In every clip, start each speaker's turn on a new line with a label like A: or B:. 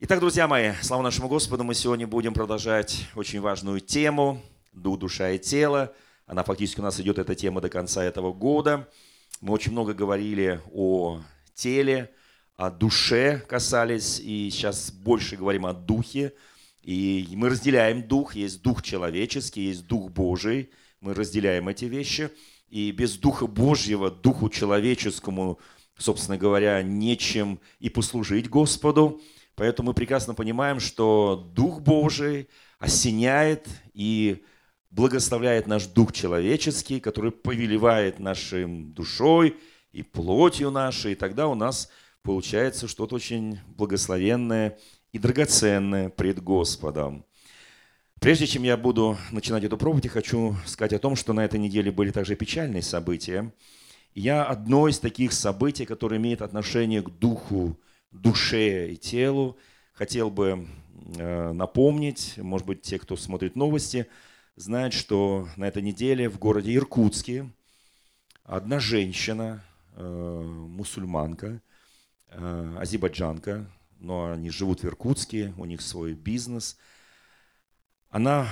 A: Итак, друзья мои, слава нашему Господу, мы сегодня будем продолжать очень важную тему «Дух, душа и тело». Она фактически у нас идет, эта тема, до конца этого года. Мы очень много говорили о теле, о душе касались, и сейчас больше говорим о духе. И мы разделяем дух, есть дух человеческий, есть дух Божий. Мы разделяем эти вещи. И без духа Божьего, духу человеческому, собственно говоря, нечем и послужить Господу. Поэтому мы прекрасно понимаем, что Дух Божий осеняет и благословляет наш дух человеческий, который повелевает нашим душой и плотью нашей, и тогда у нас получается что-то очень благословенное и драгоценное пред Господом. Прежде чем я буду начинать эту проповедь, я хочу сказать о том, что на этой неделе были также печальные события. Я одно из таких событий, которое имеет отношение к духу душе и телу. Хотел бы э, напомнить, может быть, те, кто смотрит новости, знают, что на этой неделе в городе Иркутске одна женщина, э, мусульманка, э, азербайджанка, но они живут в Иркутске, у них свой бизнес. Она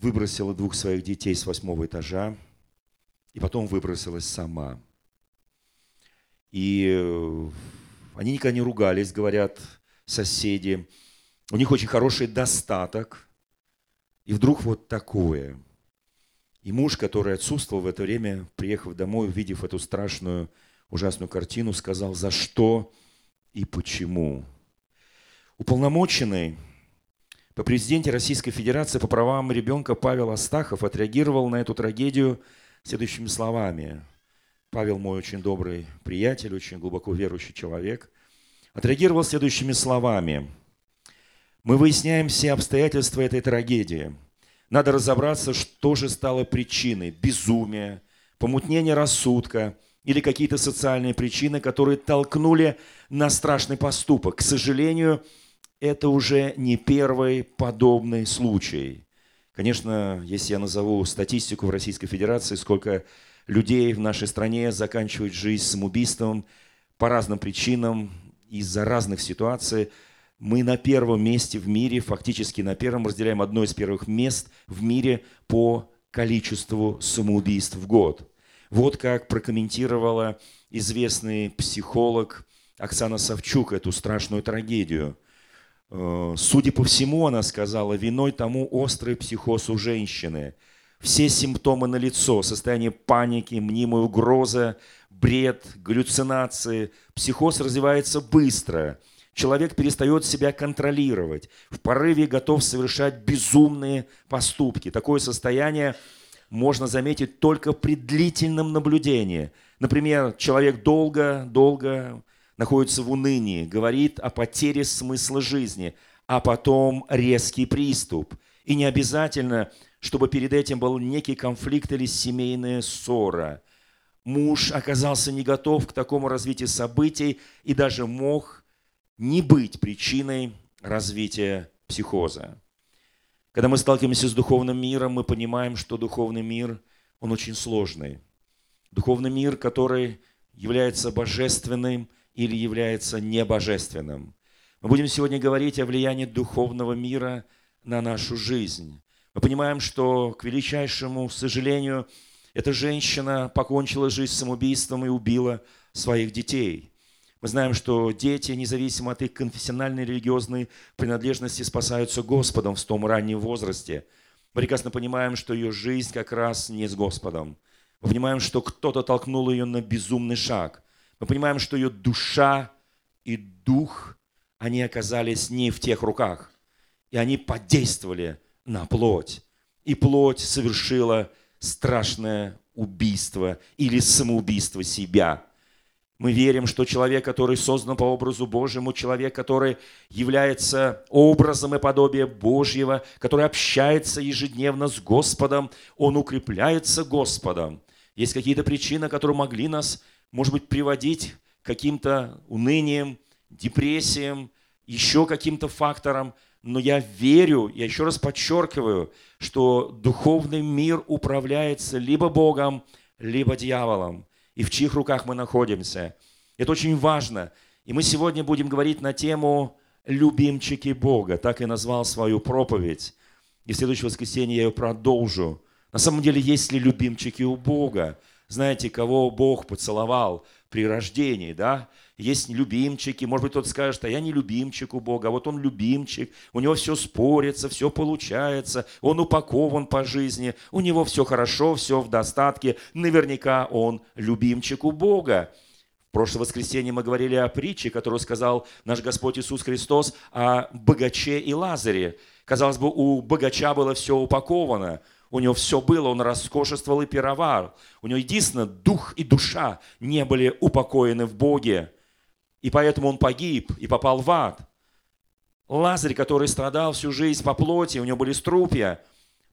A: выбросила двух своих детей с восьмого этажа и потом выбросилась сама. И они никогда не ругались, говорят соседи. У них очень хороший достаток. И вдруг вот такое. И муж, который отсутствовал в это время, приехав домой, увидев эту страшную, ужасную картину, сказал, за что и почему. Уполномоченный по президенте Российской Федерации по правам ребенка Павел Астахов отреагировал на эту трагедию следующими словами – Павел мой очень добрый приятель, очень глубоко верующий человек, отреагировал следующими словами. Мы выясняем все обстоятельства этой трагедии. Надо разобраться, что же стало причиной безумия, помутнения рассудка или какие-то социальные причины, которые толкнули на страшный поступок. К сожалению, это уже не первый подобный случай. Конечно, если я назову статистику в Российской Федерации, сколько людей в нашей стране заканчивают жизнь самоубийством по разным причинам, из-за разных ситуаций. Мы на первом месте в мире, фактически на первом, разделяем одно из первых мест в мире по количеству самоубийств в год. Вот как прокомментировала известный психолог Оксана Савчук эту страшную трагедию. Э, судя по всему, она сказала, виной тому острый психоз у женщины – все симптомы на лицо, состояние паники, мнимая угроза, бред, галлюцинации. Психоз развивается быстро. Человек перестает себя контролировать. В порыве готов совершать безумные поступки. Такое состояние можно заметить только при длительном наблюдении. Например, человек долго-долго находится в унынии, говорит о потере смысла жизни, а потом резкий приступ. И не обязательно чтобы перед этим был некий конфликт или семейная ссора. Муж оказался не готов к такому развитию событий и даже мог не быть причиной развития психоза. Когда мы сталкиваемся с духовным миром, мы понимаем, что духовный мир, он очень сложный. Духовный мир, который является божественным или является небожественным. Мы будем сегодня говорить о влиянии духовного мира на нашу жизнь. Мы понимаем, что, к величайшему сожалению, эта женщина покончила жизнь самоубийством и убила своих детей. Мы знаем, что дети, независимо от их конфессиональной религиозной принадлежности, спасаются Господом в том раннем возрасте. Мы прекрасно понимаем, что ее жизнь как раз не с Господом. Мы понимаем, что кто-то толкнул ее на безумный шаг. Мы понимаем, что ее душа и дух, они оказались не в тех руках. И они подействовали на плоть. И плоть совершила страшное убийство или самоубийство себя. Мы верим, что человек, который создан по образу Божьему, человек, который является образом и подобием Божьего, который общается ежедневно с Господом, он укрепляется Господом. Есть какие-то причины, которые могли нас, может быть, приводить к каким-то уныниям, депрессиям, еще каким-то факторам – но я верю, я еще раз подчеркиваю, что духовный мир управляется либо Богом, либо дьяволом. И в чьих руках мы находимся. Это очень важно. И мы сегодня будем говорить на тему любимчики Бога. Так и назвал свою проповедь. И в следующее воскресенье я ее продолжу. На самом деле, есть ли любимчики у Бога? Знаете, кого Бог поцеловал при рождении, да? Есть любимчики, может быть, кто-то скажет, а я не любимчик у Бога, а вот он любимчик, у него все спорится, все получается, он упакован по жизни, у него все хорошо, все в достатке, наверняка он любимчик у Бога. В прошлое воскресенье мы говорили о притче, которую сказал наш Господь Иисус Христос о богаче и Лазаре. Казалось бы, у богача было все упаковано – у него все было, он роскошествовал и пировал. У него единственное, дух и душа не были упокоены в Боге. И поэтому он погиб и попал в ад. Лазарь, который страдал всю жизнь по плоти, у него были струпья,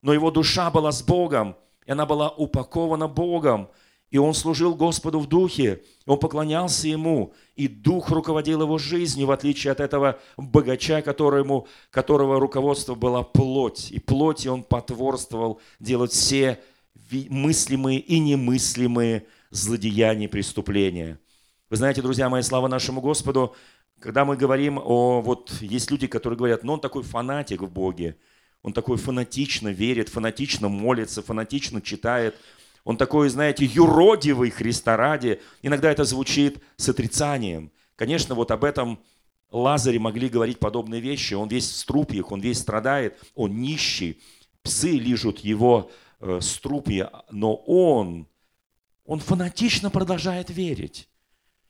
A: но его душа была с Богом, и она была упакована Богом. И он служил Господу в духе, он поклонялся Ему, и Дух руководил его жизнью, в отличие от этого богача, которому, которого руководство была плоть. И плоти он потворствовал делать все мыслимые и немыслимые злодеяния и преступления. Вы знаете, друзья мои, слава нашему Господу, когда мы говорим о... Вот есть люди, которые говорят, ну он такой фанатик в Боге, он такой фанатично верит, фанатично молится, фанатично читает – он такой, знаете, юродивый Христа ради. Иногда это звучит с отрицанием. Конечно, вот об этом Лазаре могли говорить подобные вещи. Он весь в струпьях, он весь страдает, он нищий. Псы лижут его э, струпья, но он, он фанатично продолжает верить.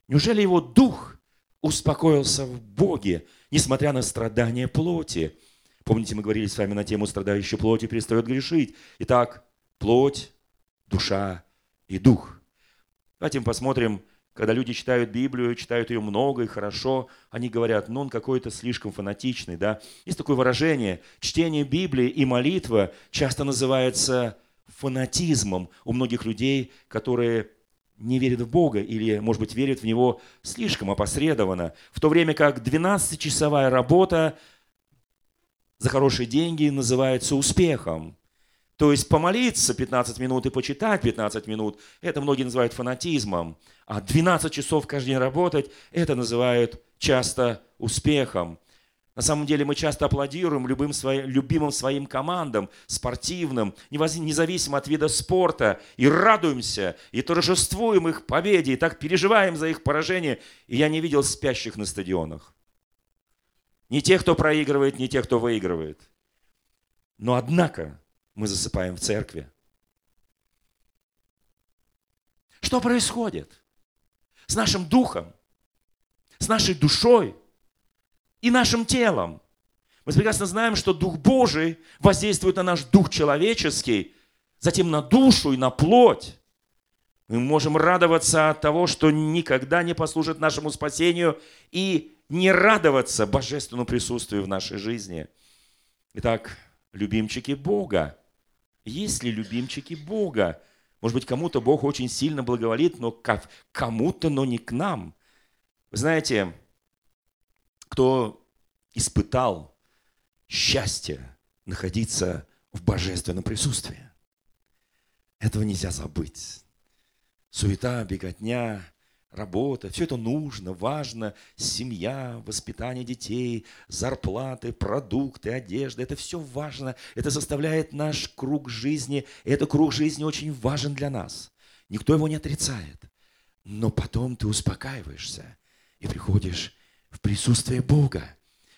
A: Неужели его дух успокоился в Боге, несмотря на страдания плоти? Помните, мы говорили с вами на тему «Страдающей плоти перестает грешить». Итак, плоть душа и дух. Давайте мы посмотрим, когда люди читают Библию, читают ее много и хорошо, они говорят, ну он какой-то слишком фанатичный. Да? Есть такое выражение, чтение Библии и молитва часто называется фанатизмом у многих людей, которые не верят в Бога или, может быть, верят в Него слишком опосредованно, в то время как 12-часовая работа за хорошие деньги называется успехом. То есть помолиться 15 минут и почитать 15 минут, это многие называют фанатизмом. А 12 часов каждый день работать, это называют часто успехом. На самом деле мы часто аплодируем любым своим, любимым своим командам, спортивным, независимо от вида спорта, и радуемся, и торжествуем их победе, и так переживаем за их поражение. И я не видел спящих на стадионах. Не тех, кто проигрывает, не тех, кто выигрывает. Но однако, мы засыпаем в церкви. Что происходит с нашим духом, с нашей душой и нашим телом? Мы прекрасно знаем, что Дух Божий воздействует на наш дух человеческий, затем на душу и на плоть. Мы можем радоваться от того, что никогда не послужит нашему спасению, и не радоваться божественному присутствию в нашей жизни. Итак, любимчики Бога, есть ли любимчики Бога? Может быть, кому-то Бог очень сильно благоволит, но кому-то, но не к нам. Вы знаете, кто испытал счастье находиться в божественном присутствии? Этого нельзя забыть. Суета, беготня, работа, все это нужно, важно, семья, воспитание детей, зарплаты, продукты, одежда, это все важно, это составляет наш круг жизни, и этот круг жизни очень важен для нас. Никто его не отрицает. Но потом ты успокаиваешься и приходишь в присутствие Бога,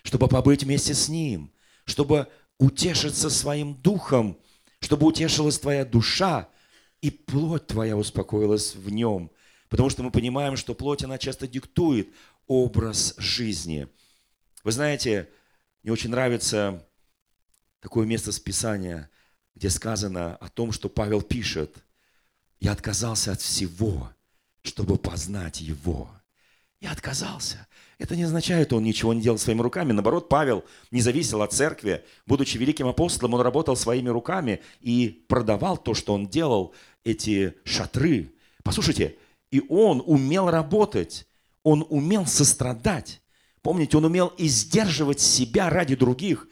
A: чтобы побыть вместе с Ним, чтобы утешиться своим духом, чтобы утешилась твоя душа, и плоть твоя успокоилась в Нем – Потому что мы понимаем, что плоть, она часто диктует образ жизни. Вы знаете, мне очень нравится такое место с Писания, где сказано о том, что Павел пишет, «Я отказался от всего, чтобы познать Его». Я отказался. Это не означает, что он ничего не делал своими руками. Наоборот, Павел не зависел от церкви. Будучи великим апостолом, он работал своими руками и продавал то, что он делал, эти шатры. Послушайте, и он умел работать, он умел сострадать. Помните, он умел издерживать себя ради других.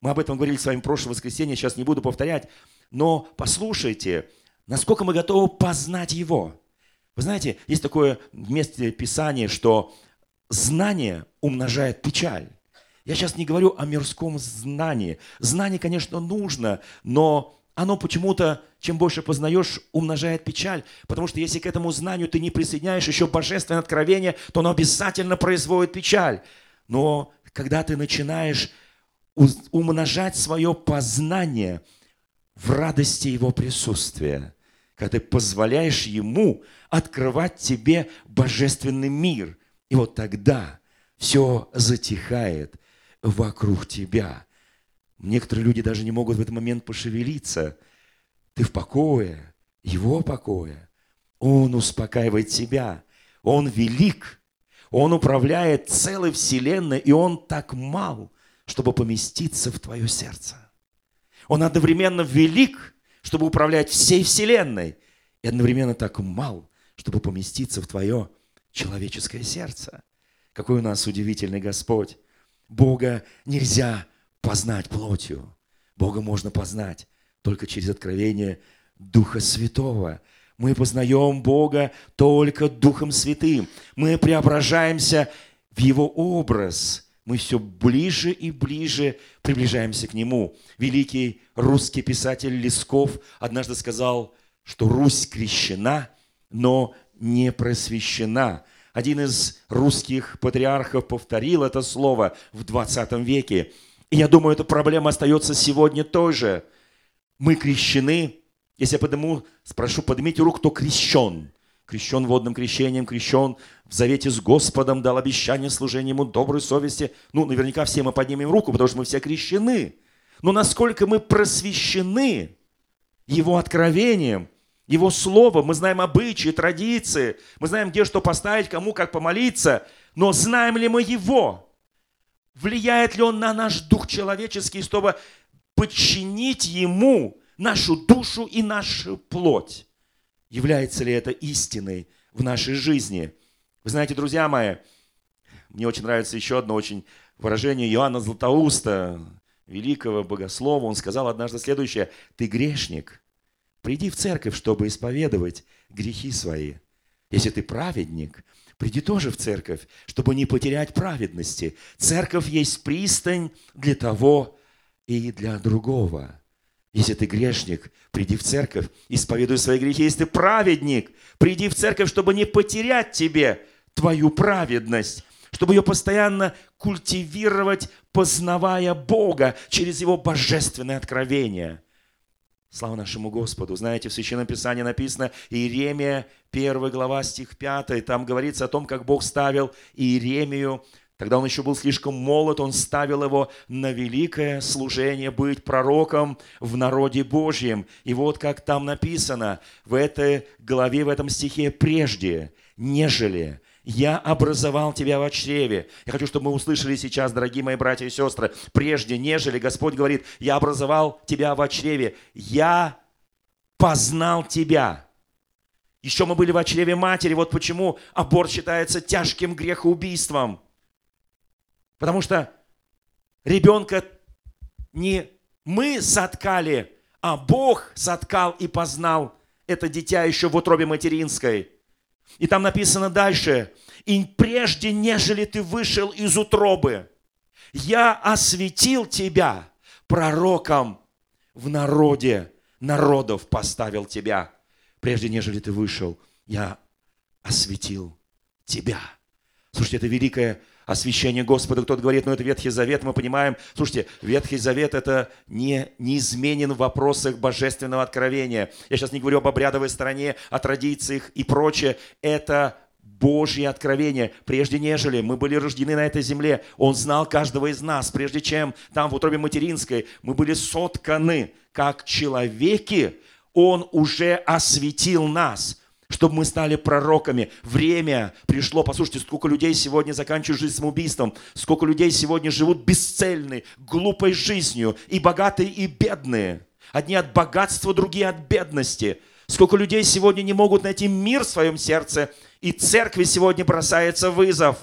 A: Мы об этом говорили с вами в прошлое воскресенье, сейчас не буду повторять. Но послушайте, насколько мы готовы познать Его. Вы знаете, есть такое место Писания, что знание умножает печаль. я сейчас не говорю о мирском знании. Знание, конечно, нужно, но оно почему-то, чем больше познаешь, умножает печаль. Потому что если к этому знанию ты не присоединяешь еще божественное откровение, то оно обязательно производит печаль. Но когда ты начинаешь умножать свое познание в радости Его присутствия, когда ты позволяешь Ему открывать тебе божественный мир, и вот тогда все затихает вокруг тебя – Некоторые люди даже не могут в этот момент пошевелиться. Ты в покое, его покое. Он успокаивает тебя. Он велик. Он управляет целой вселенной, и он так мал, чтобы поместиться в твое сердце. Он одновременно велик, чтобы управлять всей вселенной, и одновременно так мал, чтобы поместиться в твое человеческое сердце. Какой у нас удивительный Господь. Бога нельзя познать плотью. Бога можно познать только через откровение Духа Святого. Мы познаем Бога только Духом Святым. Мы преображаемся в Его образ. Мы все ближе и ближе приближаемся к Нему. Великий русский писатель Лесков однажды сказал, что Русь крещена, но не просвещена. Один из русских патриархов повторил это слово в 20 веке. И я думаю, эта проблема остается сегодня тоже. Мы крещены. Если я подниму, спрошу, поднимите руку, кто крещен. Крещен водным крещением, крещен в завете с Господом, дал обещание служения Ему доброй совести. Ну, наверняка все мы поднимем руку, потому что мы все крещены. Но насколько мы просвещены Его откровением, Его Словом, мы знаем обычаи, традиции, мы знаем, где что поставить, кому как помолиться, но знаем ли мы Его? Влияет ли он на наш дух человеческий, чтобы подчинить ему нашу душу и нашу плоть? Является ли это истиной в нашей жизни? Вы знаете, друзья мои, мне очень нравится еще одно очень выражение Иоанна Златоуста, великого богослова. Он сказал однажды следующее. «Ты грешник, приди в церковь, чтобы исповедовать грехи свои. Если ты праведник, Приди тоже в церковь, чтобы не потерять праведности. Церковь есть пристань для того и для другого. Если ты грешник, приди в церковь, исповедуй свои грехи. Если ты праведник, приди в церковь, чтобы не потерять тебе твою праведность, чтобы ее постоянно культивировать, познавая Бога через Его божественное откровение – Слава нашему Господу. Знаете, в Священном Писании написано Иеремия, 1 глава, стих 5. Там говорится о том, как Бог ставил Иеремию, Тогда он еще был слишком молод, он ставил его на великое служение быть пророком в народе Божьем. И вот как там написано в этой главе, в этом стихе, прежде, нежели я образовал тебя в чреве. Я хочу, чтобы мы услышали сейчас, дорогие мои братья и сестры, прежде, нежели Господь говорит, я образовал тебя в чреве, я познал тебя. Еще мы были в чреве матери, вот почему аборт считается тяжким грехоубийством. Потому что ребенка не мы соткали, а Бог соткал и познал это дитя еще в утробе материнской – и там написано дальше, и прежде, нежели ты вышел из утробы, я осветил тебя пророком в народе, народов поставил тебя. Прежде, нежели ты вышел, я осветил тебя. Слушайте, это великое освящение Господа. Кто-то говорит, ну это Ветхий Завет, мы понимаем. Слушайте, Ветхий Завет это не, неизменен в вопросах божественного откровения. Я сейчас не говорю об обрядовой стороне, о традициях и прочее. Это Божье откровение, прежде нежели мы были рождены на этой земле. Он знал каждого из нас, прежде чем там в утробе материнской мы были сотканы как человеки, Он уже осветил нас – чтобы мы стали пророками. Время пришло. Послушайте, сколько людей сегодня заканчивают жизнь самоубийством, сколько людей сегодня живут бесцельной, глупой жизнью, и богатые, и бедные. Одни от богатства, другие от бедности. Сколько людей сегодня не могут найти мир в своем сердце, и церкви сегодня бросается вызов.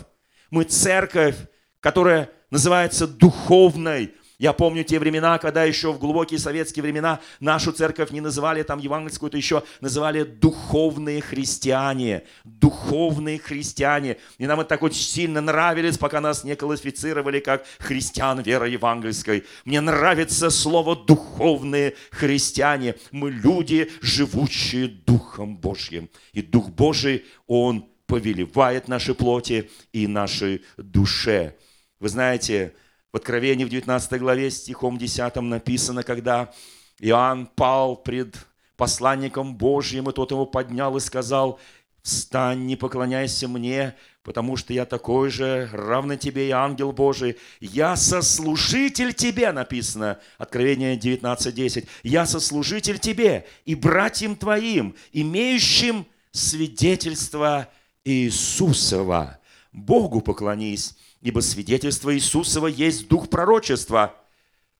A: Мы церковь, которая называется духовной, Я помню те времена, когда еще в глубокие советские времена нашу церковь не называли там евангельскую, то еще называли духовные христиане. Духовные христиане. И нам это так очень сильно нравилось, пока нас не классифицировали как христиан веры евангельской. Мне нравится слово духовные христиане. Мы люди, живущие Духом Божьим. И Дух Божий, Он повелевает нашей плоти и нашей душе. Вы знаете, в Откровении в 19 главе стихом 10 написано, когда Иоанн пал пред посланником Божьим, и тот его поднял и сказал, «Встань, не поклоняйся мне, потому что я такой же, равно тебе и ангел Божий. Я сослужитель тебе», написано, Откровение 19.10. «Я сослужитель тебе и братьям твоим, имеющим свидетельство Иисусова. Богу поклонись, ибо свидетельство Иисусова есть дух пророчества.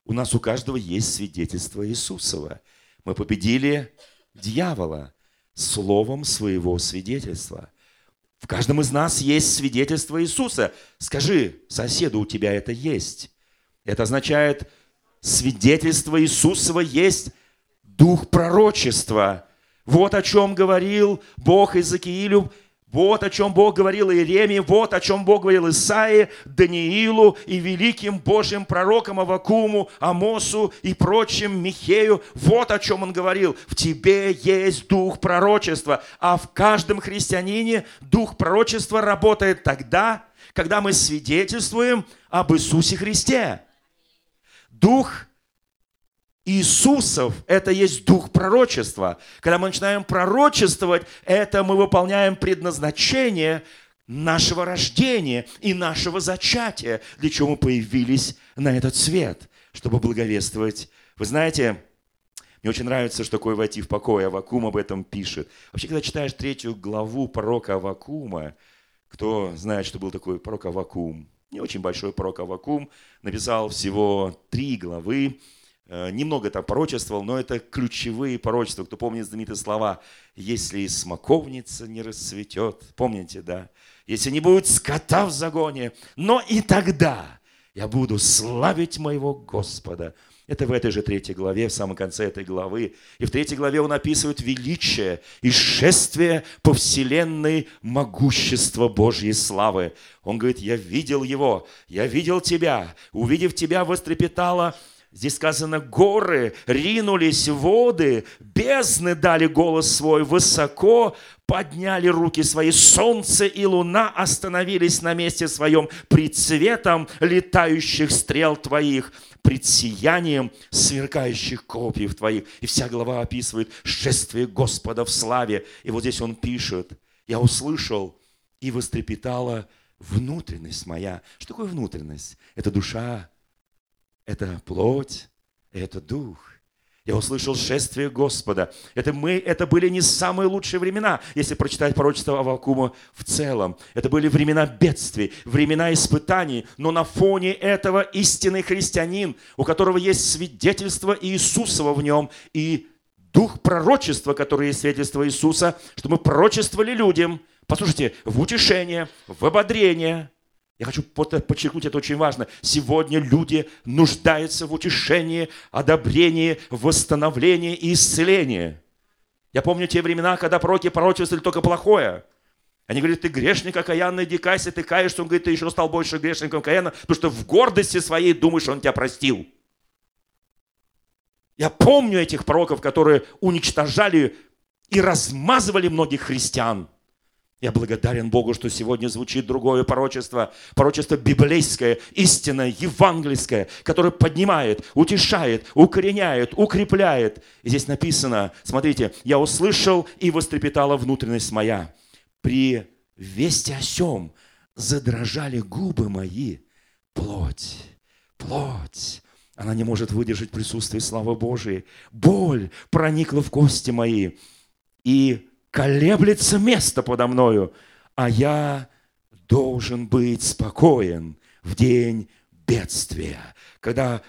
A: У нас у каждого есть свидетельство Иисусова. Мы победили дьявола словом своего свидетельства. В каждом из нас есть свидетельство Иисуса. Скажи, соседу, у тебя это есть. Это означает, свидетельство Иисусова есть дух пророчества. Вот о чем говорил Бог Иезекиилю вот о чем Бог говорил Иеремии, вот о чем Бог говорил Исаии, Даниилу и великим Божьим пророкам Авакуму, Амосу и прочим Михею. Вот о чем он говорил. В тебе есть дух пророчества, а в каждом христианине дух пророчества работает тогда, когда мы свидетельствуем об Иисусе Христе. Дух Иисусов – это есть дух пророчества. Когда мы начинаем пророчествовать, это мы выполняем предназначение нашего рождения и нашего зачатия, для чего мы появились на этот свет, чтобы благовествовать. Вы знаете, мне очень нравится, что такое «войти в покой». Авакум об этом пишет. Вообще, когда читаешь третью главу пророка Авакума, кто знает, что был такой пророк Авакум? Не очень большой пророк Авакум, написал всего три главы, немного там порочествовал, но это ключевые порочества. Кто помнит знаменитые слова «Если смоковница не расцветет», помните, да? «Если не будет скота в загоне, но и тогда я буду славить моего Господа». Это в этой же третьей главе, в самом конце этой главы. И в третьей главе он описывает величие и шествие по вселенной могущества Божьей славы. Он говорит, я видел его, я видел тебя, увидев тебя, вострепетала Здесь сказано, горы ринулись воды, бездны дали голос свой, высоко подняли руки свои, солнце и луна остановились на месте своем пред цветом летающих стрел твоих, пред сиянием сверкающих копьев твоих. И вся глава описывает шествие Господа в славе. И вот здесь он пишет, я услышал и вострепетала внутренность моя. Что такое внутренность? Это душа, это плоть, это дух. Я услышал шествие Господа. Это мы, это были не самые лучшие времена, если прочитать пророчество Авакума в целом. Это были времена бедствий, времена испытаний. Но на фоне этого истинный христианин, у которого есть свидетельство Иисусова в нем и дух пророчества, который есть свидетельство Иисуса, что мы пророчествовали людям, послушайте, в утешение, в ободрение, я хочу подчеркнуть, это очень важно. Сегодня люди нуждаются в утешении, одобрении, восстановлении и исцелении. Я помню те времена, когда пророки пророчествовали только плохое. Они говорят, ты грешник окаянный, дикайся, ты каешься. Он говорит, ты еще стал больше грешником каяна, потому что в гордости своей думаешь, он тебя простил. Я помню этих пророков, которые уничтожали и размазывали многих христиан – я благодарен Богу, что сегодня звучит другое порочество, порочество библейское, истинное, евангельское, которое поднимает, утешает, укореняет, укрепляет. И здесь написано, смотрите, «Я услышал, и вострепетала внутренность моя. При вести о сем задрожали губы мои, плоть, плоть». Она не может выдержать присутствие славы Божией. Боль проникла в кости мои. И колеблется место подо мною, а я должен быть спокоен в день бедствия, когда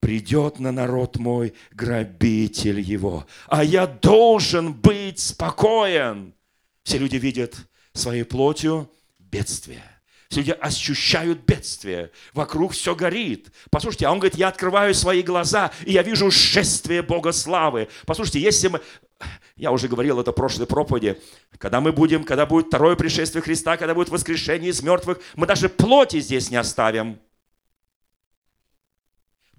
A: придет на народ мой грабитель его, а я должен быть спокоен. Все люди видят своей плотью бедствие. Все люди ощущают бедствие. Вокруг все горит. Послушайте, а он говорит, я открываю свои глаза, и я вижу шествие Бога славы. Послушайте, если мы... Я уже говорил это в прошлой проповеди. Когда мы будем, когда будет второе пришествие Христа, когда будет воскрешение из мертвых, мы даже плоти здесь не оставим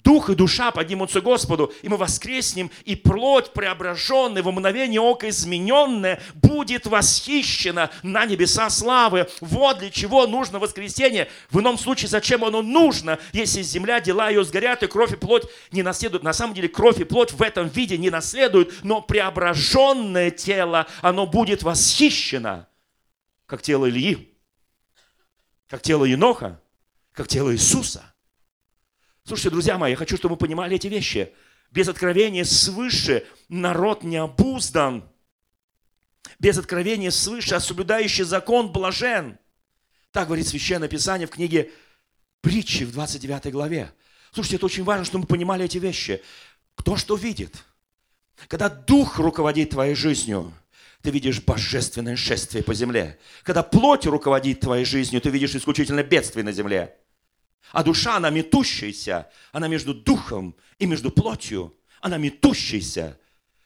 A: дух и душа поднимутся Господу, и мы воскреснем, и плоть преображенная, во мгновение ока измененная, будет восхищена на небеса славы. Вот для чего нужно воскресение. В ином случае, зачем оно нужно, если земля, дела ее сгорят, и кровь и плоть не наследуют. На самом деле, кровь и плоть в этом виде не наследуют, но преображенное тело, оно будет восхищено, как тело Ильи, как тело Еноха, как тело Иисуса – Слушайте, друзья мои, я хочу, чтобы вы понимали эти вещи. Без откровения свыше народ не обуздан. Без откровения свыше, а соблюдающий закон блажен. Так говорит Священное Писание в книге Притчи в 29 главе. Слушайте, это очень важно, чтобы мы понимали эти вещи. Кто что видит? Когда Дух руководит твоей жизнью, ты видишь божественное шествие по земле. Когда плоть руководит твоей жизнью, ты видишь исключительно бедствие на земле. А душа, она метущаяся, она между духом и между плотью, она метущаяся.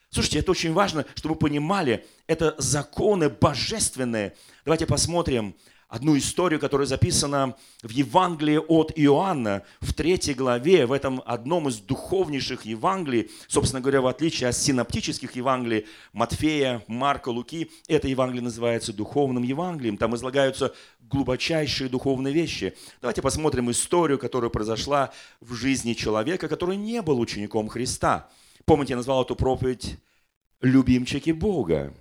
A: Слушайте, это очень важно, чтобы вы понимали, это законы божественные. Давайте посмотрим одну историю, которая записана в Евангелии от Иоанна, в третьей главе, в этом одном из духовнейших Евангелий, собственно говоря, в отличие от синоптических Евангелий Матфея, Марка, Луки, это Евангелие называется духовным Евангелием. Там излагаются глубочайшие духовные вещи. Давайте посмотрим историю, которая произошла в жизни человека, который не был учеником Христа. Помните, я назвал эту проповедь «Любимчики Бога».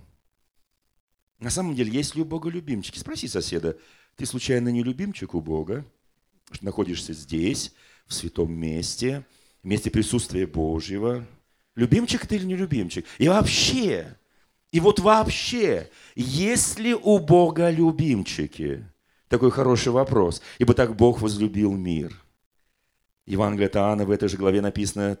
A: На самом деле, есть ли у Бога любимчики? Спроси соседа, ты случайно не любимчик у Бога? Что находишься здесь, в святом месте, в месте присутствия Божьего. Любимчик ты или не любимчик? И вообще, и вот вообще, есть ли у Бога любимчики? Такой хороший вопрос. Ибо так Бог возлюбил мир. Евангелие от Иоанна в этой же главе написано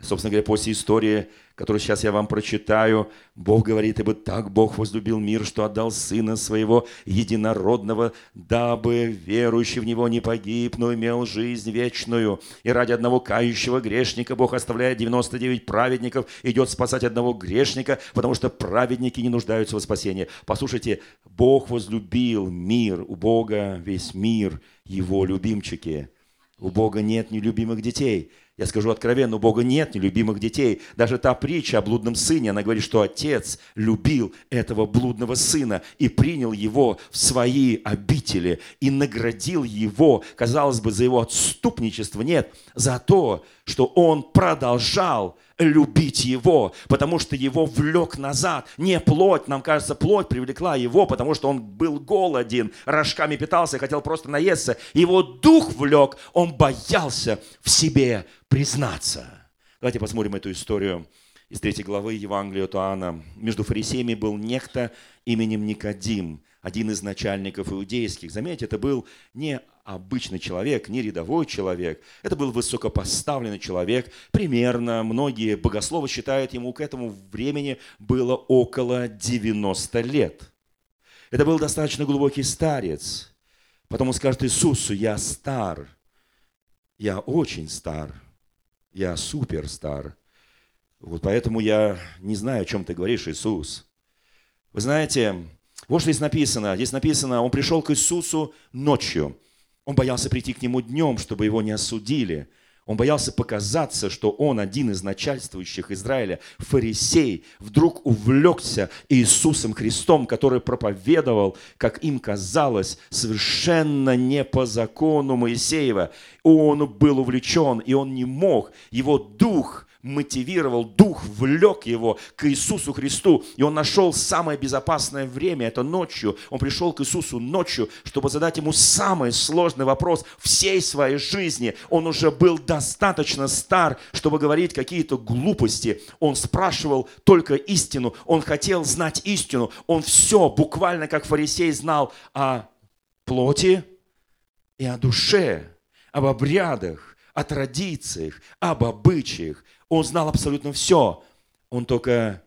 A: Собственно говоря, после истории, которую сейчас я вам прочитаю, Бог говорит, ибо так Бог возлюбил мир, что отдал Сына Своего Единородного, дабы верующий в Него не погиб, но имел жизнь вечную. И ради одного кающего грешника Бог оставляет 99 праведников, идет спасать одного грешника, потому что праведники не нуждаются в спасении. Послушайте, Бог возлюбил мир, у Бога весь мир, Его любимчики. У Бога нет нелюбимых детей. Я скажу откровенно, у Бога нет нелюбимых детей. Даже та притча о блудном сыне, она говорит, что отец любил этого блудного сына и принял его в свои обители и наградил его, казалось бы, за его отступничество. Нет, за то, что он продолжал любить его, потому что его влек назад. Не плоть, нам кажется, плоть привлекла его, потому что он был голоден, рожками питался, хотел просто наесться. Его дух влек, он боялся в себе признаться. Давайте посмотрим эту историю из третьей главы Евангелия от Иоанна. Между фарисеями был некто именем Никодим, один из начальников иудейских. Заметьте, это был не обычный человек, не рядовой человек. Это был высокопоставленный человек. Примерно многие богословы считают ему к этому времени было около 90 лет. Это был достаточно глубокий старец. Потом он скажет Иисусу, я стар, я очень стар, я супер стар. Вот поэтому я не знаю, о чем ты говоришь, Иисус. Вы знаете, вот что здесь написано. Здесь написано, он пришел к Иисусу ночью. Он боялся прийти к нему днем, чтобы его не осудили. Он боялся показаться, что он один из начальствующих Израиля, фарисей, вдруг увлекся Иисусом Христом, который проповедовал, как им казалось, совершенно не по закону Моисеева. Он был увлечен, и он не мог. Его дух мотивировал, Дух влек его к Иисусу Христу, и он нашел самое безопасное время, это ночью. Он пришел к Иисусу ночью, чтобы задать ему самый сложный вопрос всей своей жизни. Он уже был достаточно стар, чтобы говорить какие-то глупости. Он спрашивал только истину, он хотел знать истину. Он все, буквально как фарисей, знал о плоти и о душе, об обрядах, о традициях, об обычаях, он знал абсолютно все. Он только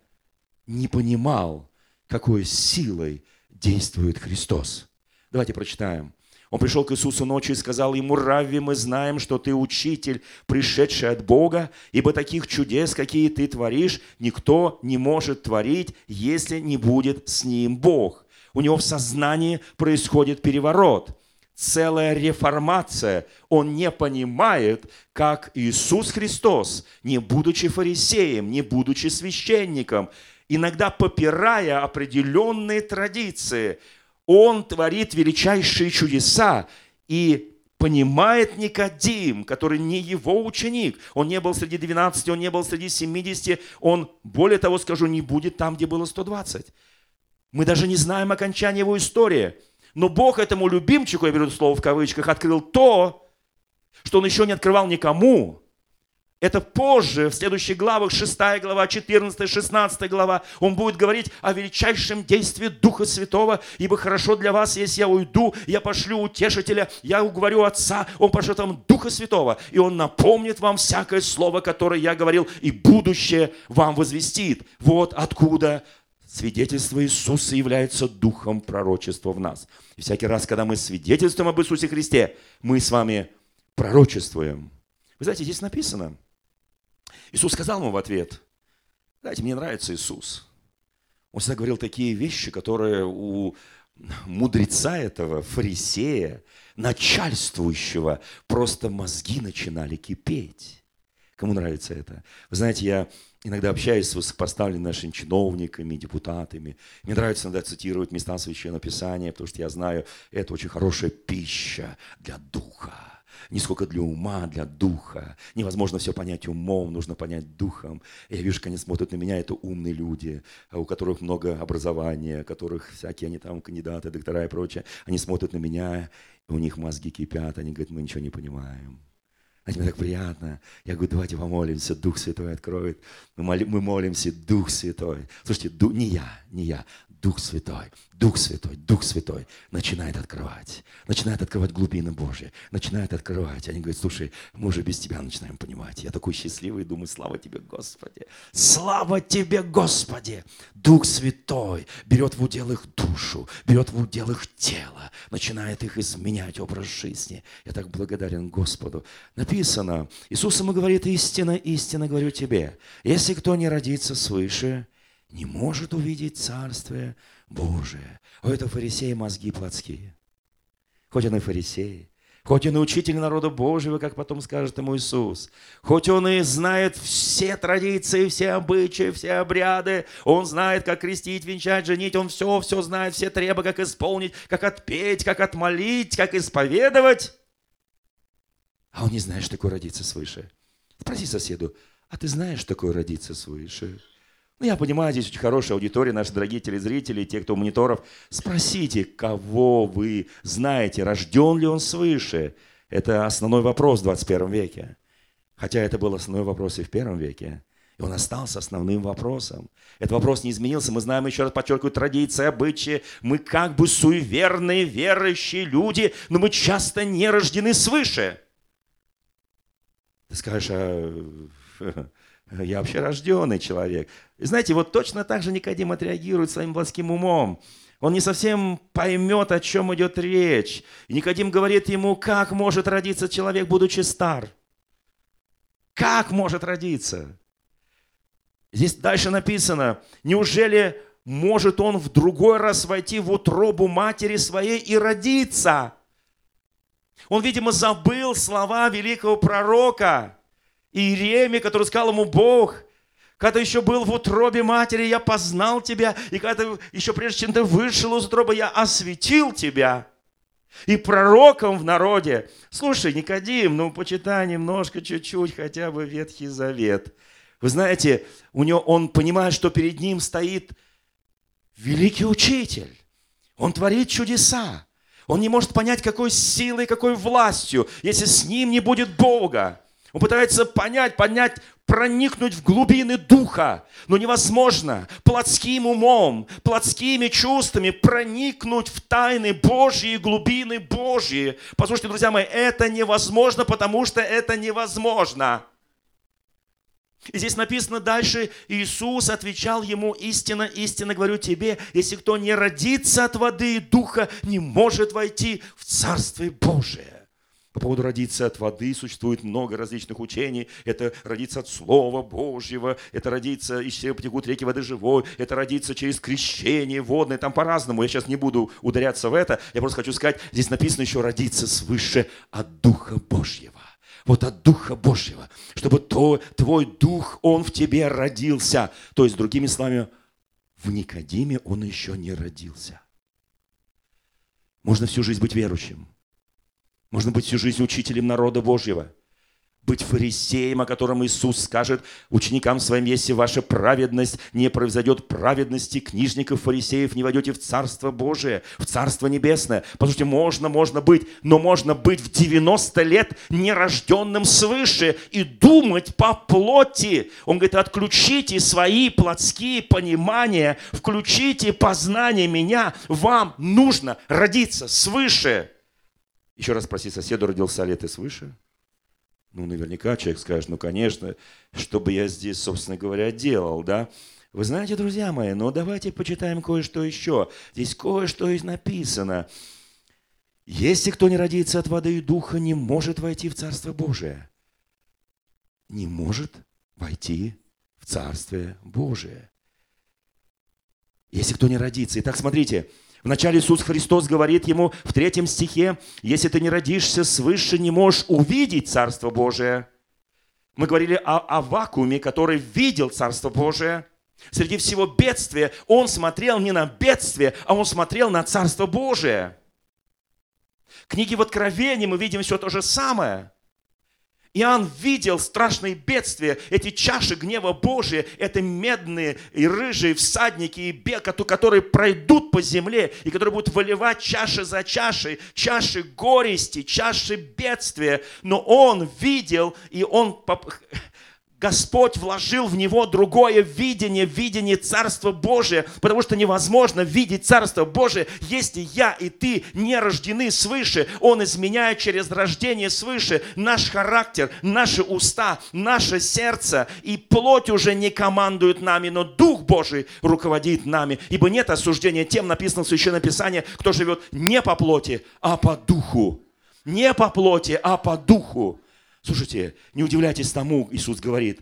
A: не понимал, какой силой действует Христос. Давайте прочитаем. Он пришел к Иисусу ночью и сказал ему, «Равви, мы знаем, что ты учитель, пришедший от Бога, ибо таких чудес, какие ты творишь, никто не может творить, если не будет с ним Бог». У него в сознании происходит переворот, целая реформация. Он не понимает, как Иисус Христос, не будучи фарисеем, не будучи священником, иногда попирая определенные традиции, он творит величайшие чудеса и понимает Никодим, который не его ученик. Он не был среди 12, он не был среди 70, он, более того скажу, не будет там, где было 120. Мы даже не знаем окончания его истории. Но Бог этому любимчику, я беру слово в кавычках, открыл то, что он еще не открывал никому. Это позже, в следующих главах, 6 глава, 14, 16 глава, он будет говорить о величайшем действии Духа Святого, ибо хорошо для вас, если я уйду, я пошлю утешителя, я уговорю Отца, он пошлет вам Духа Святого, и он напомнит вам всякое слово, которое я говорил, и будущее вам возвестит. Вот откуда свидетельство Иисуса является духом пророчества в нас. И всякий раз, когда мы свидетельствуем об Иисусе Христе, мы с вами пророчествуем. Вы знаете, здесь написано – Иисус сказал ему в ответ, знаете, мне нравится Иисус. Он всегда говорил такие вещи, которые у мудреца этого, фарисея, начальствующего, просто мозги начинали кипеть. Кому нравится это? Вы знаете, я иногда общаюсь с высокопоставленными нашими чиновниками, депутатами. Мне нравится иногда цитировать места Священного Писания, потому что я знаю, это очень хорошая пища для духа не сколько для ума, для духа. Невозможно все понять умом, нужно понять духом. Я вижу, как они смотрят на меня, это умные люди, у которых много образования, у которых всякие они там кандидаты, доктора и прочее. Они смотрят на меня, у них мозги кипят, они говорят, мы ничего не понимаем. Знаете, мне так приятно. Я говорю, давайте помолимся, Дух Святой откроет. Мы, мы молимся, Дух Святой. Слушайте, ду, не я, не я, Дух Святой, Дух Святой, Дух Святой начинает открывать, начинает открывать глубины Божьи, начинает открывать. Они говорят, слушай, мы уже без тебя начинаем понимать. Я такой счастливый, думаю, слава тебе, Господи. Слава тебе, Господи. Дух Святой берет в удел их душу, берет в удел их тело, начинает их изменять образ жизни. Я так благодарен Господу. Написано, Иисус ему говорит, истина, истина говорю тебе, если кто не родится свыше, не может увидеть Царствие Божие. У этого фарисеи мозги плотские. Хоть он и фарисей, хоть он и учитель народа Божьего, как потом скажет ему Иисус, хоть он и знает все традиции, все обычаи, все обряды, он знает, как крестить, венчать, женить, он все, все знает, все требы, как исполнить, как отпеть, как отмолить, как исповедовать. А он не знает, что такое родиться свыше. Спроси соседу, а ты знаешь, что такое родиться свыше? Ну, я понимаю, здесь очень хорошая аудитория, наши дорогие телезрители, те, кто у мониторов. Спросите, кого вы знаете, рожден ли он свыше. Это основной вопрос в 21 веке. Хотя это был основной вопрос и в первом веке. И он остался основным вопросом. Этот вопрос не изменился. Мы знаем, еще раз подчеркиваю, традиции, обычаи. Мы как бы суеверные, верующие люди, но мы часто не рождены свыше. Ты скажешь, а я вообще рожденный человек. И знаете, вот точно так же Никодим отреагирует своим плоским умом. Он не совсем поймет, о чем идет речь. И Никодим говорит ему, как может родиться человек, будучи стар? Как может родиться? Здесь дальше написано, неужели может он в другой раз войти в утробу матери своей и родиться? Он, видимо, забыл слова великого пророка – Иеремия, который сказал ему Бог, когда еще был в утробе матери, я познал тебя, и когда ты, еще прежде чем ты вышел из утробы, я осветил тебя. И пророком в народе. Слушай, Никодим, ну почитай немножко, чуть-чуть, хотя бы Ветхий Завет. Вы знаете, у него, он понимает, что перед ним стоит великий учитель. Он творит чудеса. Он не может понять, какой силой, какой властью, если с ним не будет Бога. Он пытается понять, понять, проникнуть в глубины духа, но невозможно плотским умом, плотскими чувствами проникнуть в тайны Божьи, глубины Божьи. Послушайте, друзья мои, это невозможно, потому что это невозможно. И здесь написано дальше, Иисус отвечал ему, истинно, истинно говорю тебе, если кто не родится от воды и духа, не может войти в Царствие Божие. По поводу родиться от воды существует много различных учений. Это родиться от Слова Божьего, это родиться, из чрева потекут реки воды живой, это родиться через крещение водное, там по-разному. Я сейчас не буду ударяться в это. Я просто хочу сказать, здесь написано еще родиться свыше от Духа Божьего вот от Духа Божьего, чтобы то, твой Дух, Он в тебе родился. То есть, другими словами, в Никодиме он еще не родился. Можно всю жизнь быть верующим. Можно быть всю жизнь учителем народа Божьего – быть фарисеем, о котором Иисус скажет ученикам своим, если ваша праведность не произойдет праведности книжников, фарисеев, не войдете в Царство Божие, в Царство Небесное. Послушайте, можно, можно быть, но можно быть в 90 лет нерожденным свыше и думать по плоти. Он говорит, отключите свои плотские понимания, включите познание меня. Вам нужно родиться свыше. Еще раз спроси соседа, родился ли ты свыше? Ну, наверняка человек скажет, ну, конечно, что бы я здесь, собственно говоря, делал, да? Вы знаете, друзья мои, ну давайте почитаем кое-что еще. Здесь кое-что и написано. Если кто не родится от воды и духа, не может войти в Царство Божие. Не может войти в Царствие Божие. Если кто не родится. Итак, смотрите, Вначале Иисус Христос говорит ему в третьем стихе, если ты не родишься свыше, не можешь увидеть Царство Божие. Мы говорили о, о вакууме, который видел Царство Божие. Среди всего бедствия он смотрел не на бедствие, а он смотрел на Царство Божие. В книге в Откровении мы видим все то же самое. Иоанн видел страшные бедствия, эти чаши гнева Божия, это медные и рыжие всадники и бег, которые пройдут по земле и которые будут выливать чаши за чашей, чаши горести, чаши бедствия. Но он видел, и он Господь вложил в него другое видение, видение Царства Божия, потому что невозможно видеть Царство Божие, если я и ты не рождены свыше. Он изменяет через рождение свыше наш характер, наши уста, наше сердце, и плоть уже не командует нами, но Дух Божий руководит нами, ибо нет осуждения тем, написано в Священном Писании, кто живет не по плоти, а по Духу. Не по плоти, а по Духу. Слушайте, не удивляйтесь тому, Иисус говорит,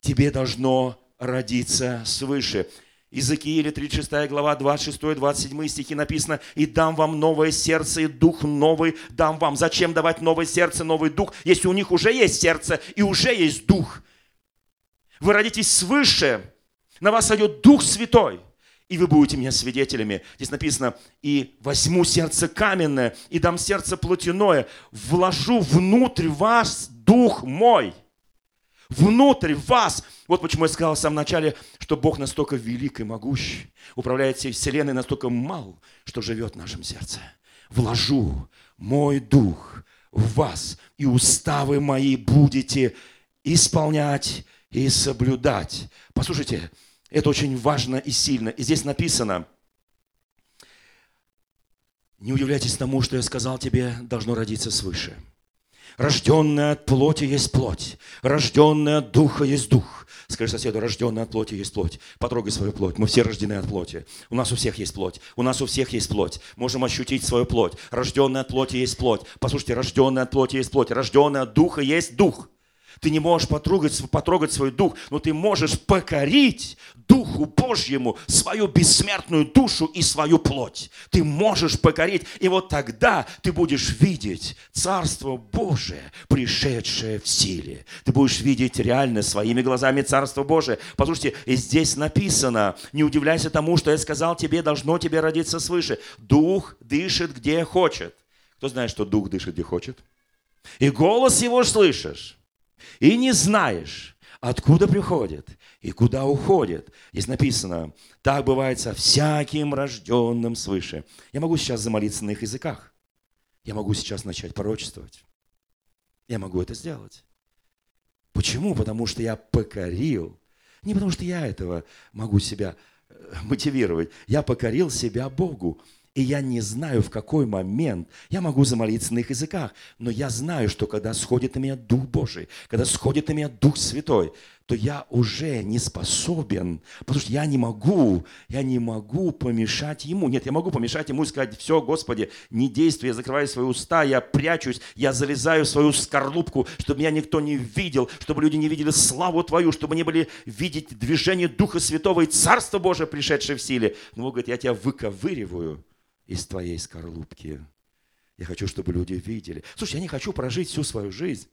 A: тебе должно родиться свыше. Иезекииля 36 глава 26-27 стихи написано, «И дам вам новое сердце, и дух новый дам вам». Зачем давать новое сердце, новый дух, если у них уже есть сердце и уже есть дух? Вы родитесь свыше, на вас сойдет Дух Святой – и вы будете мне свидетелями. Здесь написано, и возьму сердце каменное, и дам сердце плотяное, вложу внутрь вас дух мой. Внутрь вас. Вот почему я сказал в самом начале, что Бог настолько велик и могущ, управляет всей вселенной настолько мал, что живет в нашем сердце. Вложу мой дух в вас, и уставы мои будете исполнять и соблюдать. Послушайте, это очень важно и сильно. И здесь написано, не удивляйтесь тому, что я сказал тебе, должно родиться свыше. Рожденная от плоти есть плоть, рожденная от духа есть дух. Скажи соседу, рожденная от плоти есть плоть. Потрогай свою плоть. Мы все рождены от плоти. У нас у всех есть плоть. У нас у всех есть плоть. Можем ощутить свою плоть. Рожденная от плоти есть плоть. Послушайте, рожденная от плоти есть плоть. Рожденная от духа есть дух. Ты не можешь потрогать, потрогать свой дух, но ты можешь покорить Духу Божьему свою бессмертную душу и свою плоть. Ты можешь покорить, и вот тогда ты будешь видеть Царство Божие, пришедшее в силе. Ты будешь видеть реально своими глазами Царство Божие. Послушайте, и здесь написано, не удивляйся тому, что я сказал тебе, должно тебе родиться свыше. Дух дышит где хочет. Кто знает, что Дух дышит где хочет? И голос его слышишь и не знаешь, откуда приходит и куда уходит. Здесь написано, так бывает со всяким рожденным свыше. Я могу сейчас замолиться на их языках. Я могу сейчас начать пророчествовать. Я могу это сделать. Почему? Потому что я покорил. Не потому что я этого могу себя э, мотивировать. Я покорил себя Богу. И я не знаю, в какой момент я могу замолиться на их языках, но я знаю, что когда сходит на меня Дух Божий, когда сходит на меня Дух Святой, то я уже не способен, потому что я не могу, я не могу помешать ему. Нет, я могу помешать ему и сказать, все, Господи, не действуй, я закрываю свои уста, я прячусь, я залезаю в свою скорлупку, чтобы меня никто не видел, чтобы люди не видели славу Твою, чтобы не были видеть движение Духа Святого и Царство Божие, пришедшее в силе. Но Бог говорит, я тебя выковыриваю из твоей скорлупки. Я хочу, чтобы люди видели. Слушай, я не хочу прожить всю свою жизнь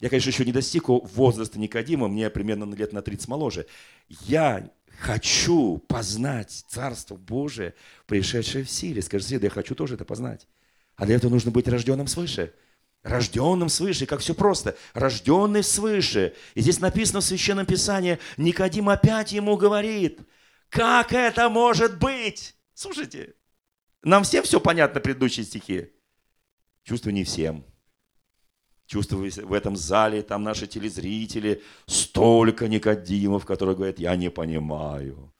A: я, конечно, еще не достиг возраста Никодима, мне примерно лет на 30 моложе. Я хочу познать Царство Божие, пришедшее в силе. Скажи, Седа, я хочу тоже это познать. А для этого нужно быть рожденным свыше. Рожденным свыше, как все просто. Рожденный свыше. И здесь написано в Священном Писании, Никодим опять ему говорит, как это может быть? Слушайте, нам всем все понятно, предыдущие стихи. Чувствую, не всем. Чувствую в этом зале, там наши телезрители, столько Никодимов, которые говорят, я не понимаю.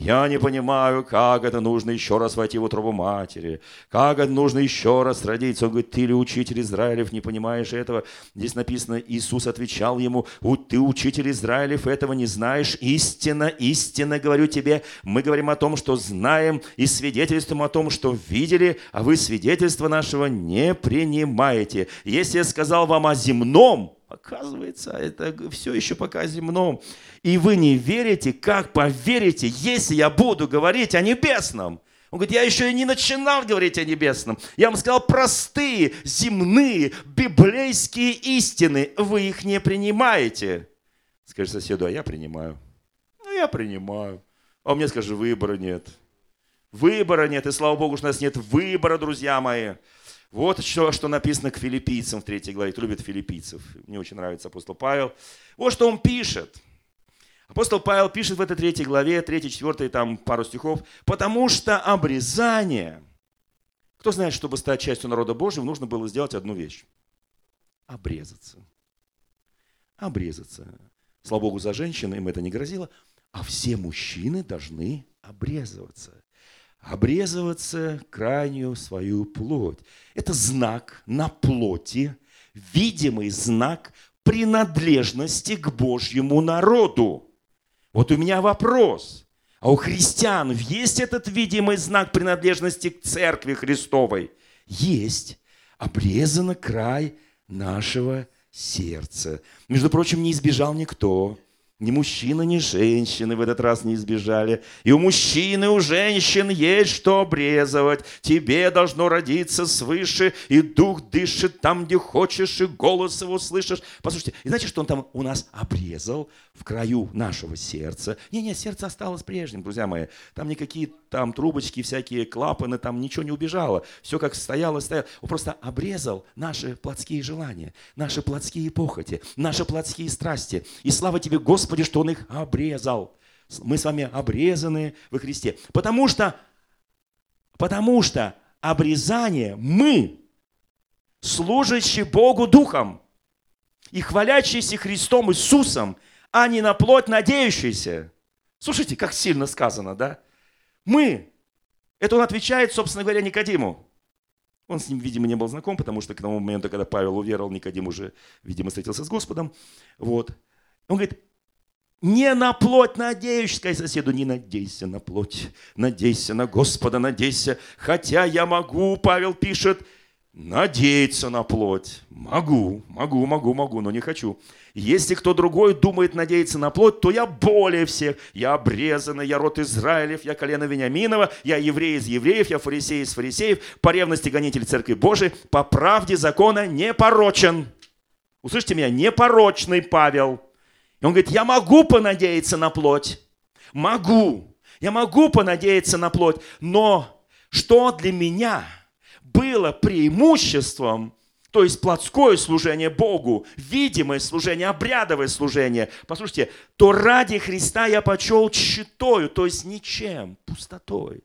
A: Я не понимаю, как это нужно еще раз войти в утробу матери, как это нужно еще раз родиться. Он говорит, ты ли учитель Израилев, не понимаешь этого? Здесь написано, Иисус отвечал ему, ты учитель Израилев, этого не знаешь. Истинно, истинно говорю тебе, мы говорим о том, что знаем и свидетельствуем о том, что видели, а вы свидетельство нашего не принимаете. Если я сказал вам о земном, Оказывается, это все еще пока земном. И вы не верите, как поверите, если я буду говорить о небесном? Он говорит, я еще и не начинал говорить о небесном. Я вам сказал простые, земные, библейские истины. Вы их не принимаете. Скажи соседу, а я принимаю. Ну, я принимаю. А меня скажи, выбора нет. Выбора нет. И слава Богу, что у нас нет выбора, друзья мои. Вот что, что написано к филиппийцам в третьей главе. Кто любит филиппийцев? Мне очень нравится апостол Павел. Вот что он пишет. Апостол Павел пишет в этой третьей главе, третьей, четвертой, там пару стихов, потому что обрезание, кто знает, чтобы стать частью народа Божьего, нужно было сделать одну вещь. Обрезаться. Обрезаться. Слава Богу, за женщин им это не грозило, а все мужчины должны обрезываться обрезываться крайнюю свою плоть. Это знак на плоти, видимый знак принадлежности к Божьему народу. Вот у меня вопрос. А у христиан есть этот видимый знак принадлежности к Церкви Христовой? Есть. Обрезано край нашего сердца. Между прочим, не избежал никто. Ни мужчина, ни женщины в этот раз не избежали. И у мужчины, и у женщин есть что обрезывать. Тебе должно родиться свыше, и дух дышит там, где хочешь, и голос его слышишь. Послушайте, и знаете, что он там у нас обрезал в краю нашего сердца? Не-не, сердце осталось прежним, друзья мои. Там никакие там трубочки, всякие клапаны, там ничего не убежало. Все как стояло, стояло. Он просто обрезал наши плотские желания, наши плотские похоти, наши плотские страсти. И слава тебе, Господи, что Он их обрезал. Мы с вами обрезаны во Христе. Потому что, потому что обрезание мы, служащие Богу Духом и хвалящиеся Христом Иисусом, а не на плоть надеющиеся. Слушайте, как сильно сказано, да? Мы. Это он отвечает, собственно говоря, Никодиму. Он с ним, видимо, не был знаком, потому что к тому моменту, когда Павел уверовал, Никодим уже, видимо, встретился с Господом. Вот. Он говорит, не на плоть надеюсь, сказать соседу, не надейся на плоть, надейся на Господа, надейся. Хотя я могу, Павел пишет, надеяться на плоть. Могу, могу, могу, могу, но не хочу. Если кто другой думает надеяться на плоть, то я более всех. Я обрезанный, я род Израилев, я колено Вениаминова, я еврей из евреев, я фарисей из фарисеев, по ревности гонитель Церкви Божией, по правде закона непорочен. Услышьте меня, непорочный Павел. И он говорит, я могу понадеяться на плоть. Могу. Я могу понадеяться на плоть. Но что для меня было преимуществом то есть плотское служение Богу, видимое служение, обрядовое служение, послушайте, то ради Христа я почел читою, то есть ничем, пустотой.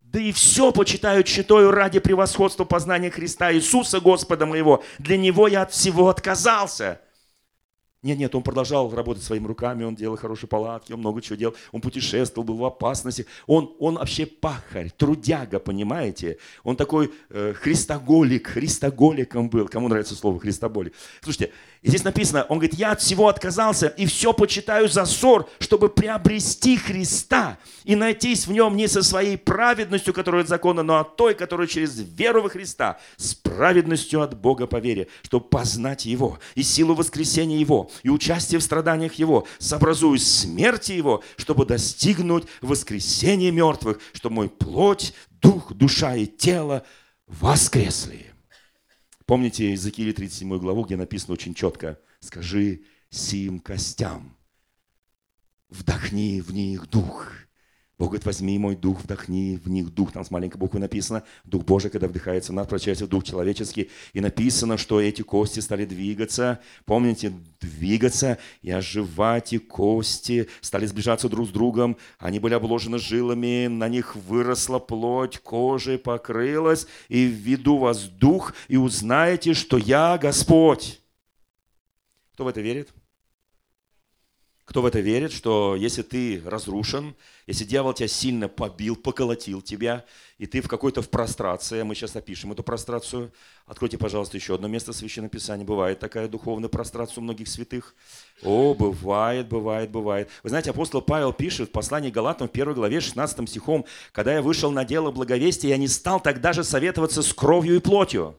A: Да и все почитаю читою ради превосходства познания Христа Иисуса Господа моего. Для Него я от всего отказался. Нет, нет, он продолжал работать своими руками, он делал хорошие палатки, он много чего делал, он путешествовал, был в опасности. Он, он вообще пахарь, трудяга, понимаете? Он такой э, христоголик, христоголиком был. Кому нравится слово христоболик? Слушайте, здесь написано, он говорит, я от всего отказался и все почитаю за ссор, чтобы приобрести Христа и найтись в нем не со своей праведностью, которая от закона, но от той, которая через веру во Христа, с праведностью от Бога по вере, чтобы познать Его и силу воскресения Его, и участие в страданиях Его, сообразуясь смерти Его, чтобы достигнуть воскресения мертвых, чтобы мой плоть, дух, душа и тело воскресли. Помните Иезекииле 37 главу, где написано очень четко, скажи сим костям, вдохни в них дух – Бог говорит, возьми мой дух, вдохни в них дух. Там с маленькой буквы написано, дух Божий, когда вдыхается в нас, превращается в дух человеческий. И написано, что эти кости стали двигаться. Помните, двигаться и оживать, и кости стали сближаться друг с другом. Они были обложены жилами, на них выросла плоть, кожа покрылась. И введу вас дух, и узнаете, что я Господь. Кто в это верит? Кто в это верит, что если ты разрушен, если дьявол тебя сильно побил, поколотил тебя, и ты в какой-то в прострации, мы сейчас опишем эту прострацию. Откройте, пожалуйста, еще одно место Священного Писания. Бывает такая духовная прострация у многих святых. О, бывает, бывает, бывает. Вы знаете, апостол Павел пишет в послании Галатам в 1 главе 16 стихом, «Когда я вышел на дело благовестия, я не стал тогда же советоваться с кровью и плотью».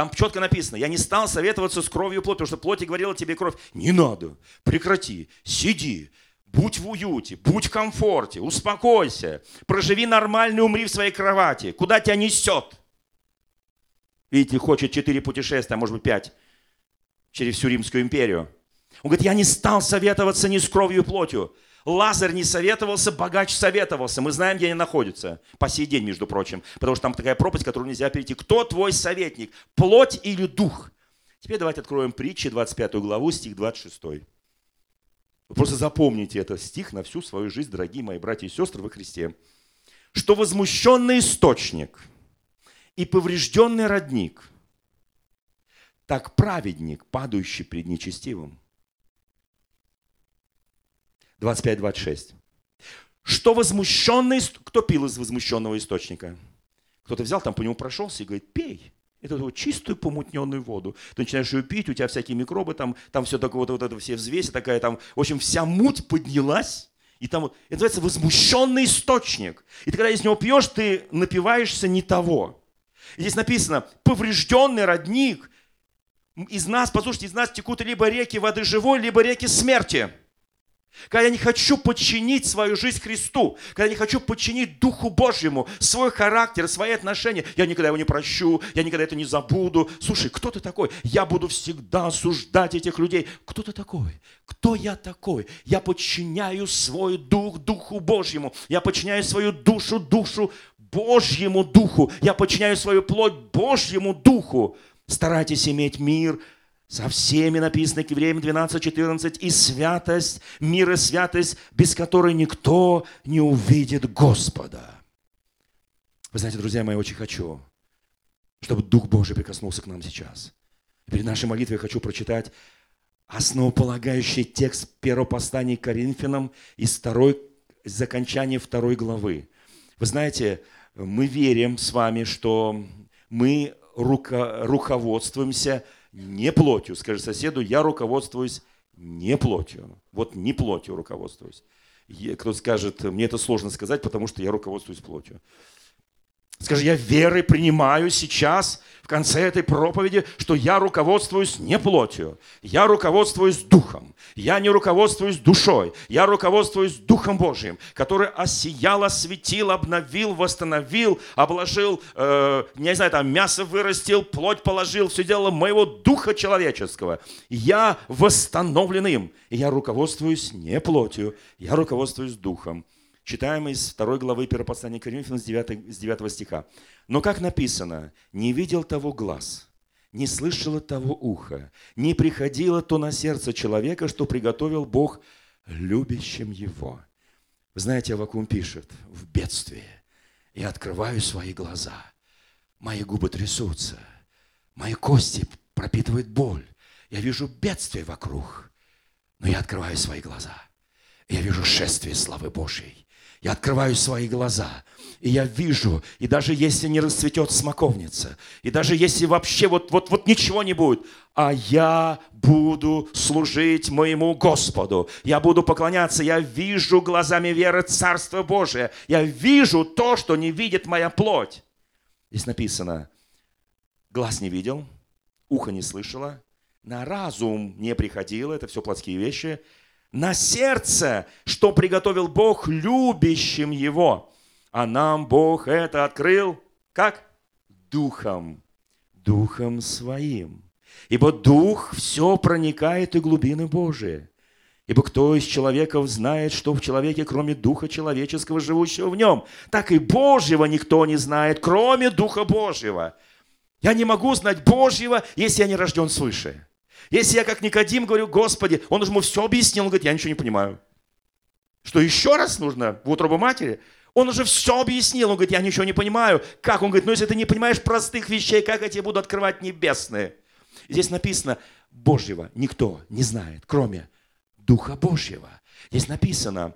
A: Там четко написано, я не стал советоваться с кровью плоти, потому что плоти говорила тебе кровь, не надо, прекрати, сиди, будь в уюте, будь в комфорте, успокойся, проживи нормально, умри в своей кровати, куда тебя несет? Видите, хочет четыре путешествия, а может быть пять, через всю Римскую империю. Он говорит, я не стал советоваться ни с кровью и плотью, Лазарь не советовался, богач советовался. Мы знаем, где они находятся. По сей день, между прочим. Потому что там такая пропасть, которую нельзя перейти. Кто твой советник? Плоть или дух? Теперь давайте откроем притчи, 25 главу, стих 26. Вы просто запомните этот стих на всю свою жизнь, дорогие мои братья и сестры во Христе. Что возмущенный источник и поврежденный родник, так праведник, падающий пред нечестивым, 25-26. Что возмущенный, кто пил из возмущенного источника? Кто-то взял, там по нему прошелся и говорит, пей. Это вот чистую помутненную воду. Ты начинаешь ее пить, у тебя всякие микробы, там, там все такое, вот, вот это все взвеси такая, там, в общем, вся муть поднялась. И там, это называется возмущенный источник. И ты, когда из него пьешь, ты напиваешься не того. И здесь написано, поврежденный родник. Из нас, послушайте, из нас текут либо реки воды живой, либо реки смерти. Когда я не хочу подчинить свою жизнь Христу, когда я не хочу подчинить Духу Божьему свой характер, свои отношения, я никогда его не прощу, я никогда это не забуду. Слушай, кто ты такой? Я буду всегда осуждать этих людей. Кто ты такой? Кто я такой? Я подчиняю свой дух Духу Божьему. Я подчиняю свою душу Душу Божьему Духу. Я подчиняю свою плоть Божьему Духу. Старайтесь иметь мир со всеми написано к евреям 12.14, и святость, мир и святость, без которой никто не увидит Господа. Вы знаете, друзья мои, очень хочу, чтобы Дух Божий прикоснулся к нам сейчас. перед нашей молитвой я хочу прочитать основополагающий текст к Коринфянам из второй, из окончания второй главы. Вы знаете, мы верим с вами, что мы руко, руководствуемся – не плотью. Скажи соседу, я руководствуюсь не плотью. Вот не плотью руководствуюсь. Кто скажет, мне это сложно сказать, потому что я руководствуюсь плотью. Скажи, я верой принимаю сейчас, в конце этой проповеди, что я руководствуюсь не плотью, я руководствуюсь духом, я не руководствуюсь душой, я руководствуюсь Духом Божьим, который осиял, осветил, обновил, восстановил, обложил, э, не знаю, там мясо вырастил, плоть положил, все дело моего духа человеческого. Я восстановлен им, и я руководствуюсь не плотью, я руководствуюсь духом. Читаем из второй главы 1 послания Коринфянам с 9, с 9 стиха. «Но как написано, не видел того глаз, не слышало того уха, не приходило то на сердце человека, что приготовил Бог любящим его». Вы знаете, Авакум пишет, в бедствии я открываю свои глаза, мои губы трясутся, мои кости пропитывает боль, я вижу бедствие вокруг, Но я открываю свои глаза. Я вижу шествие славы Божьей. Я открываю свои глаза, и я вижу, и даже если не расцветет смоковница, и даже если вообще вот, вот, вот ничего не будет, а я буду служить моему Господу, я буду поклоняться, я вижу глазами веры Царство Божие, я вижу то, что не видит моя плоть. Здесь написано, глаз не видел, ухо не слышало, на разум не приходило, это все плотские вещи, на сердце, что приготовил Бог любящим Его. А нам Бог это открыл как? Духом. Духом Своим. Ибо Дух все проникает и глубины Божии. Ибо кто из человеков знает, что в человеке, кроме Духа человеческого, живущего в нем? Так и Божьего никто не знает, кроме Духа Божьего. Я не могу знать Божьего, если я не рожден свыше. Если я как Никодим говорю, Господи, он ему все объяснил, он говорит, я ничего не понимаю. Что еще раз нужно в утробу матери? Он уже все объяснил, он говорит, я ничего не понимаю. Как? Он говорит, ну если ты не понимаешь простых вещей, как я тебе буду открывать небесные? Здесь написано, Божьего никто не знает, кроме Духа Божьего. Здесь написано,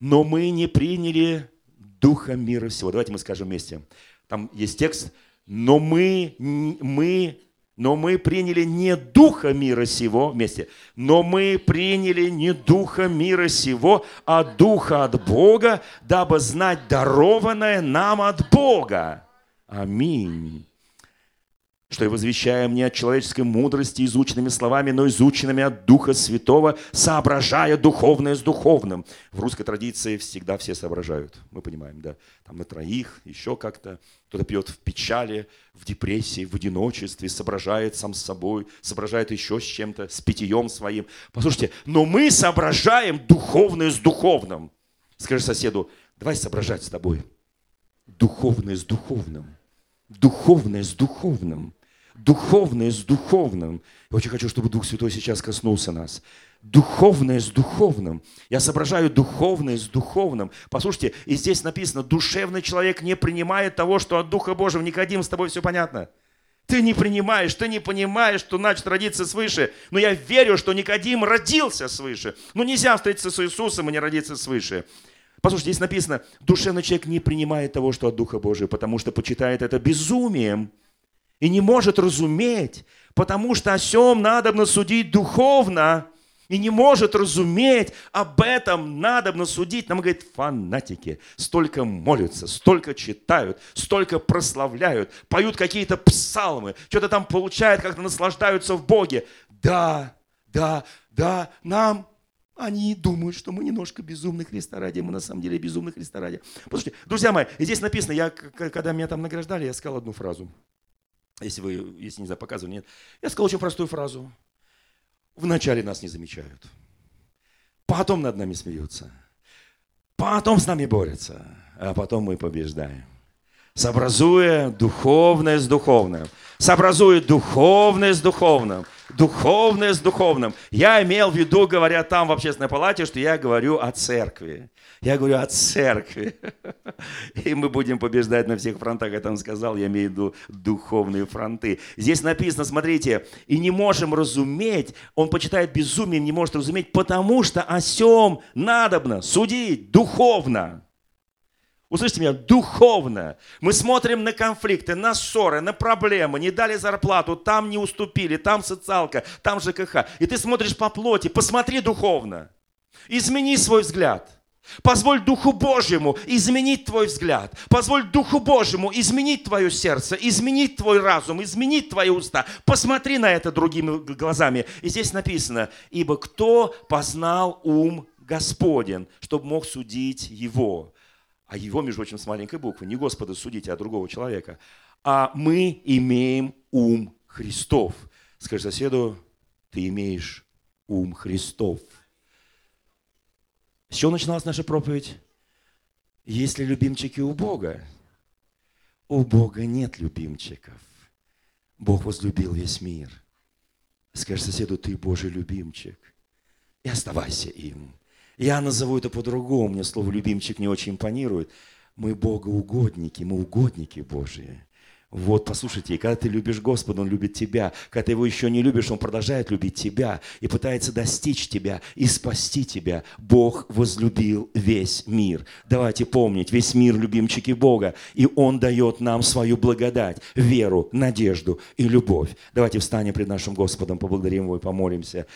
A: но мы не приняли Духа мира всего. Давайте мы скажем вместе. Там есть текст, но мы, мы но мы приняли не духа мира сего вместе, но мы приняли не духа мира сего, а духа от Бога, дабы знать дарованное нам от Бога. Аминь что и возвещаем не от человеческой мудрости изученными словами, но изученными от Духа Святого, соображая духовное с духовным. В русской традиции всегда все соображают, мы понимаем, да, там на троих, еще как-то. Кто-то пьет в печали, в депрессии, в одиночестве, соображает сам с собой, соображает еще с чем-то, с питьем своим. Послушайте, но мы соображаем духовное с духовным. Скажи соседу, давай соображать с тобой. Духовное с духовным. Духовное с духовным духовное с духовным. Я очень хочу, чтобы Дух Святой сейчас коснулся нас. Духовное с духовным. Я соображаю духовное с духовным. Послушайте, и здесь написано, душевный человек не принимает того, что от Духа Божьего. Никодим, с тобой все понятно. Ты не принимаешь, ты не понимаешь, что значит родиться свыше. Но я верю, что Никодим родился свыше. Но нельзя встретиться с Иисусом и не родиться свыше. Послушайте, здесь написано, душевный человек не принимает того, что от Духа Божьего, потому что почитает это безумием и не может разуметь, потому что о сем надо судить духовно, и не может разуметь, об этом надо судить. Нам говорит, фанатики столько молятся, столько читают, столько прославляют, поют какие-то псалмы, что-то там получают, как-то наслаждаются в Боге. Да, да, да, нам они думают, что мы немножко безумны Христа ради, мы на самом деле безумны Христа ради. Послушайте, друзья мои, здесь написано, я, когда меня там награждали, я сказал одну фразу – если вы, если не знаю, показывали, нет. Я сказал очень простую фразу. Вначале нас не замечают. Потом над нами смеются. Потом с нами борются. А потом мы побеждаем. Сообразуя духовное с духовным. Сообразуя духовное с духовным духовное с духовным. Я имел в виду, говоря там в общественной палате, что я говорю о церкви. Я говорю о церкви. И мы будем побеждать на всех фронтах. Я там сказал, я имею в виду духовные фронты. Здесь написано, смотрите, и не можем разуметь, он почитает безумием, не может разуметь, потому что о сем надобно судить духовно. Услышьте меня, духовно. Мы смотрим на конфликты, на ссоры, на проблемы, не дали зарплату, там не уступили, там социалка, там ЖКХ. И ты смотришь по плоти, посмотри духовно. Измени свой взгляд. Позволь Духу Божьему изменить твой взгляд. Позволь Духу Божьему изменить твое сердце, изменить твой разум, изменить твои уста. Посмотри на это другими глазами. И здесь написано, ибо кто познал ум Господен, чтобы мог судить его а его, между прочим, с маленькой буквы, не Господа судите, а другого человека, а мы имеем ум Христов. Скажи соседу, ты имеешь ум Христов. С чего начиналась наша проповедь? Есть ли любимчики у Бога? У Бога нет любимчиков. Бог возлюбил весь мир. Скажи соседу, ты Божий любимчик. И оставайся им. Я назову это по-другому, мне слово «любимчик» не очень импонирует. Мы богоугодники, мы угодники Божьи. Вот, послушайте, когда ты любишь Господа, Он любит тебя. Когда ты Его еще не любишь, Он продолжает любить тебя и пытается достичь тебя и спасти тебя. Бог возлюбил весь мир. Давайте помнить, весь мир любимчики Бога, и Он дает нам свою благодать, веру, надежду и любовь. Давайте встанем пред нашим Господом, поблагодарим Его и помолимся.